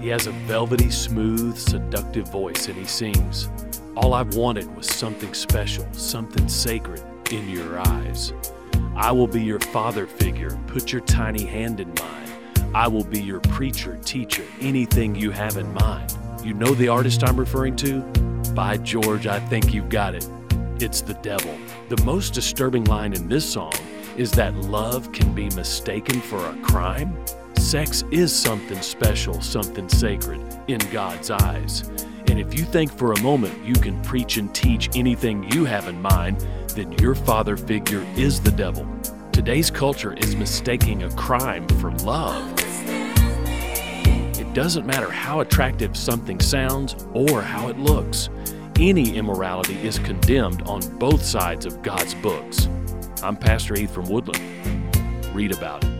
He has a velvety, smooth, seductive voice, and he sings, All I've wanted was something special, something sacred in your eyes. I will be your father figure. Put your tiny hand in mine. I will be your preacher, teacher, anything you have in mind. You know the artist I'm referring to? By George, I think you've got it. It's the devil. The most disturbing line in this song is that love can be mistaken for a crime. Sex is something special, something sacred in God's eyes. And if you think for a moment you can preach and teach anything you have in mind, then your father figure is the devil. Today's culture is mistaking a crime for love. It doesn't matter how attractive something sounds or how it looks. Any immorality is condemned on both sides of God's books. I'm Pastor Heath from Woodland. Read about it.